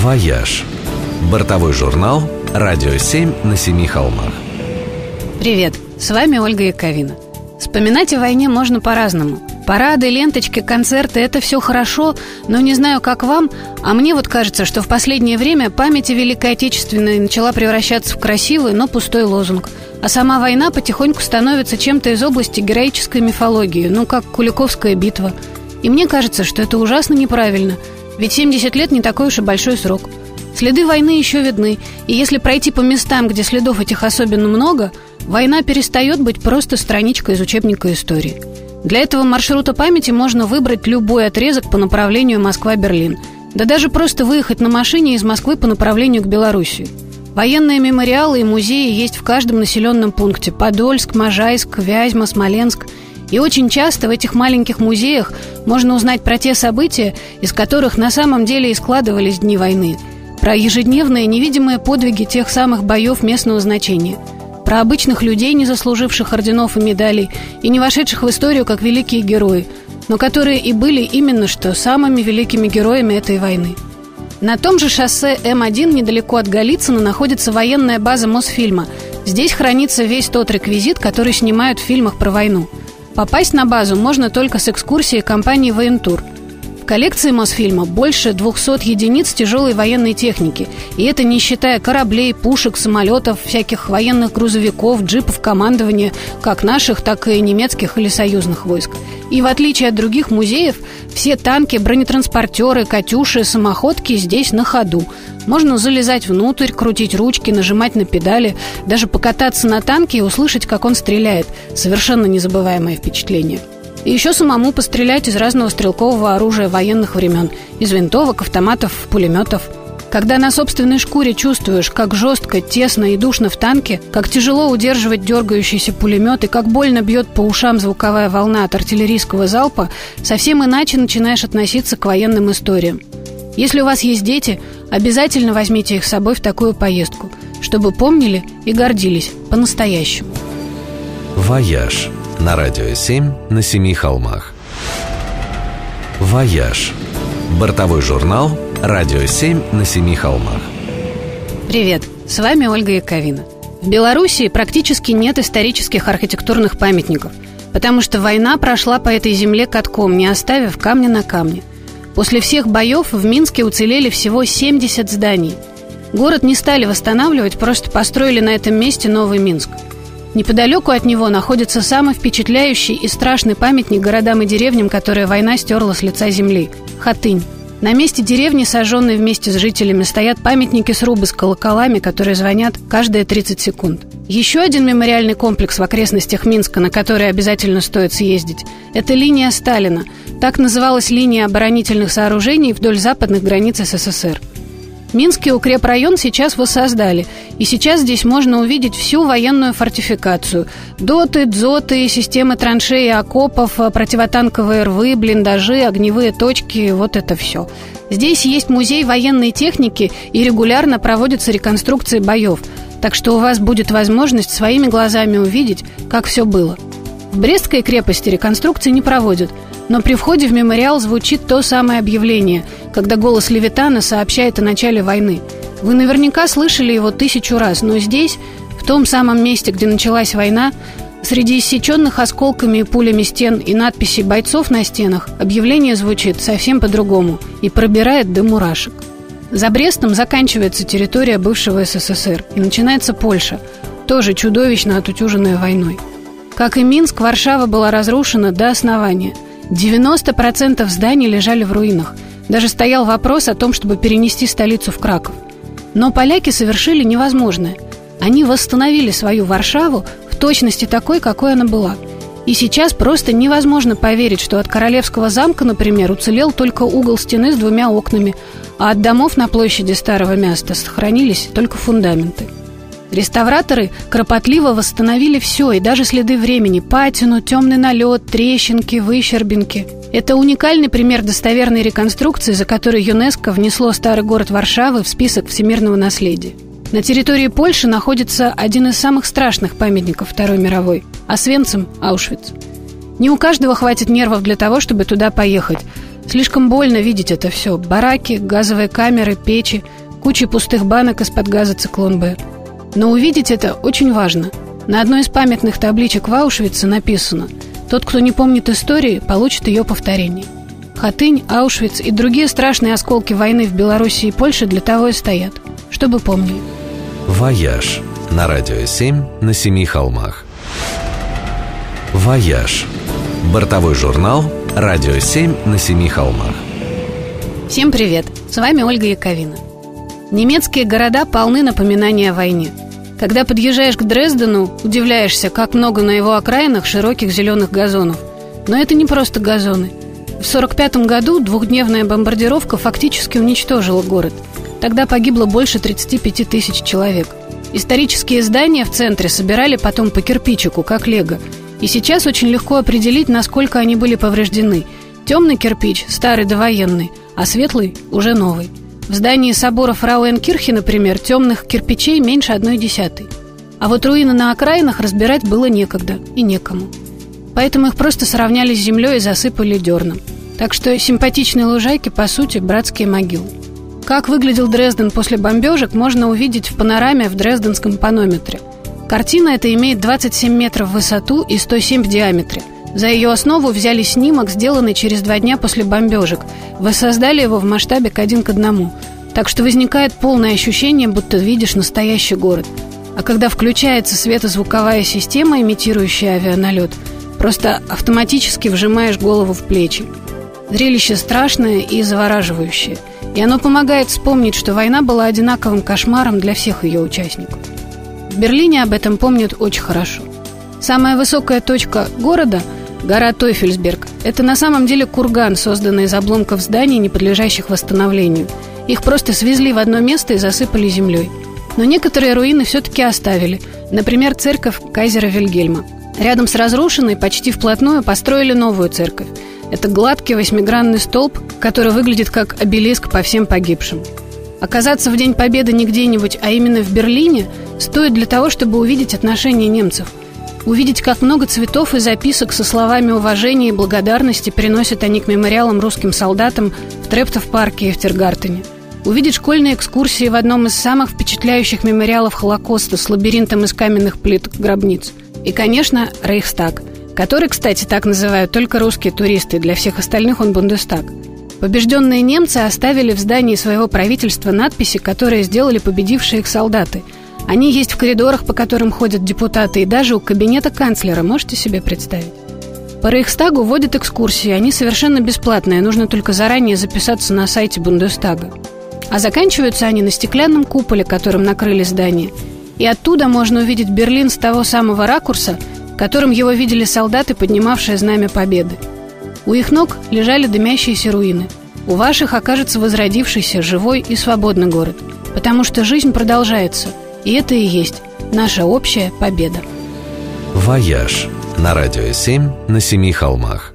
«Вояж». Бортовой журнал «Радио 7 на семи холмах». Привет, с вами Ольга Яковина. Вспоминать о войне можно по-разному. Парады, ленточки, концерты – это все хорошо, но не знаю, как вам, а мне вот кажется, что в последнее время память о Великой Отечественной начала превращаться в красивый, но пустой лозунг. А сама война потихоньку становится чем-то из области героической мифологии, ну, как Куликовская битва. И мне кажется, что это ужасно неправильно, ведь 70 лет не такой уж и большой срок – Следы войны еще видны, и если пройти по местам, где следов этих особенно много, война перестает быть просто страничкой из учебника истории. Для этого маршрута памяти можно выбрать любой отрезок по направлению Москва-Берлин, да даже просто выехать на машине из Москвы по направлению к Белоруссии. Военные мемориалы и музеи есть в каждом населенном пункте – Подольск, Можайск, Вязьма, Смоленск – и очень часто в этих маленьких музеях можно узнать про те события, из которых на самом деле и складывались дни войны – про ежедневные невидимые подвиги тех самых боев местного значения, про обычных людей, не заслуживших орденов и медалей, и не вошедших в историю как великие герои, но которые и были именно что самыми великими героями этой войны. На том же шоссе М1 недалеко от Голицына находится военная база Мосфильма. Здесь хранится весь тот реквизит, который снимают в фильмах про войну. Попасть на базу можно только с экскурсией компании «Воентур» коллекции Мосфильма больше 200 единиц тяжелой военной техники. И это не считая кораблей, пушек, самолетов, всяких военных грузовиков, джипов командования, как наших, так и немецких или союзных войск. И в отличие от других музеев, все танки, бронетранспортеры, «Катюши», самоходки здесь на ходу. Можно залезать внутрь, крутить ручки, нажимать на педали, даже покататься на танке и услышать, как он стреляет. Совершенно незабываемое впечатление. И еще самому пострелять из разного стрелкового оружия военных времен. Из винтовок, автоматов, пулеметов. Когда на собственной шкуре чувствуешь, как жестко, тесно и душно в танке, как тяжело удерживать дергающийся пулемет и как больно бьет по ушам звуковая волна от артиллерийского залпа, совсем иначе начинаешь относиться к военным историям. Если у вас есть дети, обязательно возьмите их с собой в такую поездку, чтобы помнили и гордились по-настоящему. «Вояж» на радио 7 на семи холмах. «Вояж» – бортовой журнал «Радио 7 на семи холмах». Привет, с вами Ольга Яковина. В Белоруссии практически нет исторических архитектурных памятников, потому что война прошла по этой земле катком, не оставив камня на камне. После всех боев в Минске уцелели всего 70 зданий. Город не стали восстанавливать, просто построили на этом месте новый Минск – Неподалеку от него находится самый впечатляющий и страшный памятник городам и деревням, которые война стерла с лица земли – Хатынь. На месте деревни, сожженной вместе с жителями, стоят памятники срубы с колоколами, которые звонят каждые 30 секунд. Еще один мемориальный комплекс в окрестностях Минска, на который обязательно стоит съездить, это линия Сталина. Так называлась линия оборонительных сооружений вдоль западных границ СССР. Минский укрепрайон сейчас воссоздали, и сейчас здесь можно увидеть всю военную фортификацию. Доты, дзоты, системы траншеи и окопов, противотанковые рвы, блиндажи, огневые точки, вот это все. Здесь есть музей военной техники и регулярно проводятся реконструкции боев, так что у вас будет возможность своими глазами увидеть, как все было. В Брестской крепости реконструкции не проводят – но при входе в мемориал звучит то самое объявление, когда голос Левитана сообщает о начале войны. Вы наверняка слышали его тысячу раз, но здесь, в том самом месте, где началась война, среди иссеченных осколками и пулями стен и надписей бойцов на стенах, объявление звучит совсем по-другому и пробирает до мурашек. За Брестом заканчивается территория бывшего СССР и начинается Польша, тоже чудовищно отутюженная войной. Как и Минск, Варшава была разрушена до основания – 90% зданий лежали в руинах. Даже стоял вопрос о том, чтобы перенести столицу в Краков. Но поляки совершили невозможное. Они восстановили свою Варшаву в точности такой, какой она была. И сейчас просто невозможно поверить, что от Королевского замка, например, уцелел только угол стены с двумя окнами, а от домов на площади Старого Места сохранились только фундаменты. Реставраторы кропотливо восстановили все, и даже следы времени, патину, темный налет, трещинки, выщербинки. Это уникальный пример достоверной реконструкции, за которой ЮНЕСКО внесло старый город Варшавы в список всемирного наследия. На территории Польши находится один из самых страшных памятников Второй мировой – Освенцим, Аушвиц. Не у каждого хватит нервов для того, чтобы туда поехать. Слишком больно видеть это все. Бараки, газовые камеры, печи, кучи пустых банок из-под газа «Циклон Б». Но увидеть это очень важно. На одной из памятных табличек в Аушвице написано «Тот, кто не помнит истории, получит ее повторение». Хатынь, Аушвиц и другие страшные осколки войны в Беларуси и Польше для того и стоят, чтобы помнили. «Вояж» на Радио 7 на Семи холмах. «Вояж» – бортовой журнал «Радио 7 на Семи холмах». Всем привет! С вами Ольга Яковина. Немецкие города полны напоминаний о войне. Когда подъезжаешь к Дрездену, удивляешься, как много на его окраинах широких зеленых газонов. Но это не просто газоны. В 1945 году двухдневная бомбардировка фактически уничтожила город. Тогда погибло больше 35 тысяч человек. Исторические здания в центре собирали потом по кирпичику, как лего. И сейчас очень легко определить, насколько они были повреждены. Темный кирпич – старый довоенный, а светлый – уже новый. В здании собора Фрауенкирхи, например, темных кирпичей меньше одной десятой. А вот руины на окраинах разбирать было некогда и некому. Поэтому их просто сравняли с землей и засыпали дерном. Так что симпатичные лужайки, по сути, братские могилы. Как выглядел Дрезден после бомбежек, можно увидеть в панораме в Дрезденском панометре. Картина эта имеет 27 метров в высоту и 107 в диаметре – за ее основу взяли снимок, сделанный через два дня после бомбежек. Воссоздали его в масштабе к один к одному. Так что возникает полное ощущение, будто видишь настоящий город. А когда включается светозвуковая система, имитирующая авианалет, просто автоматически вжимаешь голову в плечи. Зрелище страшное и завораживающее. И оно помогает вспомнить, что война была одинаковым кошмаром для всех ее участников. В Берлине об этом помнят очень хорошо. Самая высокая точка города – Гора Тойфельсберг – это на самом деле курган, созданный из обломков зданий, не подлежащих восстановлению. Их просто свезли в одно место и засыпали землей. Но некоторые руины все-таки оставили. Например, церковь Кайзера Вильгельма. Рядом с разрушенной почти вплотную построили новую церковь. Это гладкий восьмигранный столб, который выглядит как обелиск по всем погибшим. Оказаться в День Победы не где-нибудь, а именно в Берлине, стоит для того, чтобы увидеть отношение немцев – Увидеть, как много цветов и записок со словами уважения и благодарности приносят они к мемориалам русским солдатам в Трептов-парке и в Тергартене. Увидеть школьные экскурсии в одном из самых впечатляющих мемориалов Холокоста с лабиринтом из каменных плит гробниц. И, конечно, Рейхстаг, который, кстати, так называют только русские туристы, для всех остальных он Бундестаг. Побежденные немцы оставили в здании своего правительства надписи, которые сделали победившие их солдаты – они есть в коридорах, по которым ходят депутаты, и даже у кабинета канцлера, можете себе представить? По Рейхстагу водят экскурсии, они совершенно бесплатные, нужно только заранее записаться на сайте Бундестага. А заканчиваются они на стеклянном куполе, которым накрыли здание. И оттуда можно увидеть Берлин с того самого ракурса, которым его видели солдаты, поднимавшие знамя победы. У их ног лежали дымящиеся руины. У ваших окажется возродившийся, живой и свободный город. Потому что жизнь продолжается – и это и есть наша общая победа. «Вояж» на Радио 7 на Семи холмах.